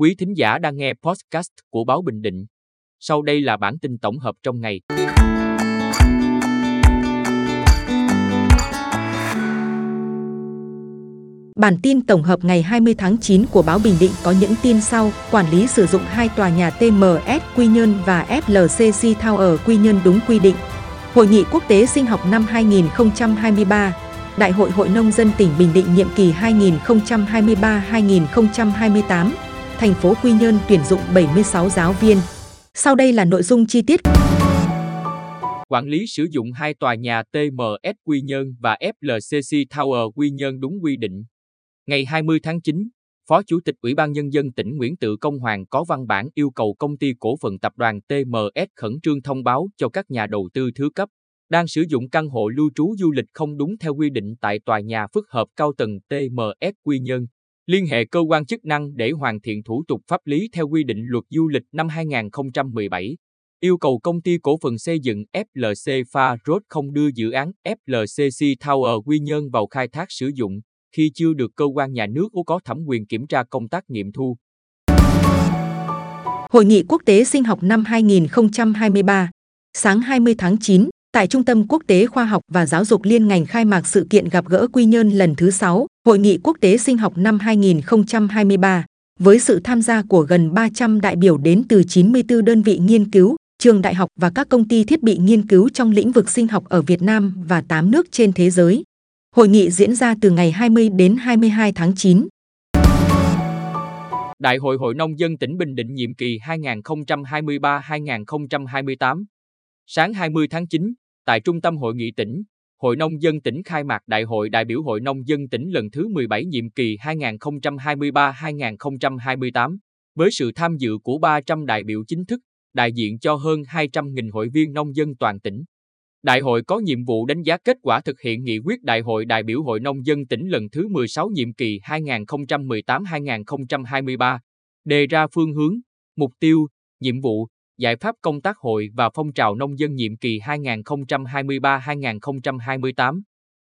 Quý thính giả đang nghe podcast của Báo Bình Định. Sau đây là bản tin tổng hợp trong ngày. Bản tin tổng hợp ngày 20 tháng 9 của Báo Bình Định có những tin sau. Quản lý sử dụng hai tòa nhà TMS Quy Nhơn và FLCC Tower Quy Nhơn đúng quy định. Hội nghị quốc tế sinh học năm 2023 Đại hội Hội Nông dân tỉnh Bình Định nhiệm kỳ 2023-2028, thành phố Quy Nhơn tuyển dụng 76 giáo viên. Sau đây là nội dung chi tiết. Quản lý sử dụng hai tòa nhà TMS Quy Nhơn và FLCC Tower Quy Nhơn đúng quy định. Ngày 20 tháng 9, Phó Chủ tịch Ủy ban Nhân dân tỉnh Nguyễn Tự Công Hoàng có văn bản yêu cầu công ty cổ phần tập đoàn TMS khẩn trương thông báo cho các nhà đầu tư thứ cấp đang sử dụng căn hộ lưu trú du lịch không đúng theo quy định tại tòa nhà phức hợp cao tầng TMS Quy Nhơn, liên hệ cơ quan chức năng để hoàn thiện thủ tục pháp lý theo quy định luật du lịch năm 2017. Yêu cầu công ty cổ phần xây dựng FLC Pha Road không đưa dự án FLCC Tower Quy Nhơn vào khai thác sử dụng khi chưa được cơ quan nhà nước có thẩm quyền kiểm tra công tác nghiệm thu. Hội nghị quốc tế sinh học năm 2023, sáng 20 tháng 9, Tại Trung tâm Quốc tế Khoa học và Giáo dục liên ngành khai mạc sự kiện gặp gỡ Quy Nhơn lần thứ 6, Hội nghị quốc tế sinh học năm 2023, với sự tham gia của gần 300 đại biểu đến từ 94 đơn vị nghiên cứu, trường đại học và các công ty thiết bị nghiên cứu trong lĩnh vực sinh học ở Việt Nam và 8 nước trên thế giới. Hội nghị diễn ra từ ngày 20 đến 22 tháng 9. Đại hội Hội Nông dân tỉnh Bình Định nhiệm kỳ 2023-2028 Sáng 20 tháng 9, tại Trung tâm Hội nghị tỉnh, Hội Nông dân tỉnh khai mạc Đại hội đại biểu Hội Nông dân tỉnh lần thứ 17 nhiệm kỳ 2023-2028, với sự tham dự của 300 đại biểu chính thức, đại diện cho hơn 200.000 hội viên nông dân toàn tỉnh. Đại hội có nhiệm vụ đánh giá kết quả thực hiện nghị quyết Đại hội đại biểu Hội Nông dân tỉnh lần thứ 16 nhiệm kỳ 2018-2023, đề ra phương hướng, mục tiêu, nhiệm vụ, giải pháp công tác hội và phong trào nông dân nhiệm kỳ 2023-2028.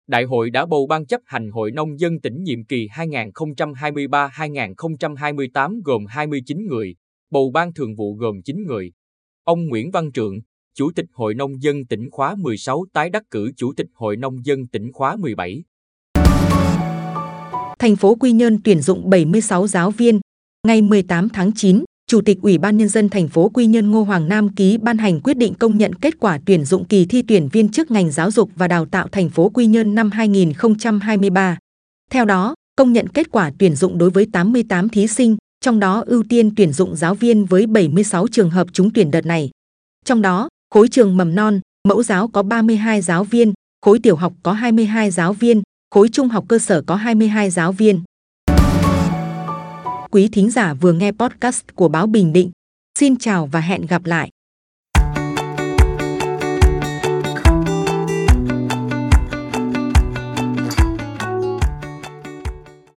Đại hội đã bầu ban chấp hành Hội Nông dân tỉnh nhiệm kỳ 2023-2028 gồm 29 người, bầu ban thường vụ gồm 9 người. Ông Nguyễn Văn Trượng, Chủ tịch Hội Nông dân tỉnh khóa 16 tái đắc cử Chủ tịch Hội Nông dân tỉnh khóa 17. Thành phố Quy Nhơn tuyển dụng 76 giáo viên. Ngày 18 tháng 9, Chủ tịch Ủy ban Nhân dân thành phố Quy Nhơn Ngô Hoàng Nam ký ban hành quyết định công nhận kết quả tuyển dụng kỳ thi tuyển viên chức ngành giáo dục và đào tạo thành phố Quy Nhơn năm 2023. Theo đó, công nhận kết quả tuyển dụng đối với 88 thí sinh, trong đó ưu tiên tuyển dụng giáo viên với 76 trường hợp trúng tuyển đợt này. Trong đó, khối trường mầm non, mẫu giáo có 32 giáo viên, khối tiểu học có 22 giáo viên, khối trung học cơ sở có 22 giáo viên quý thính giả vừa nghe podcast của Báo Bình Định. Xin chào và hẹn gặp lại!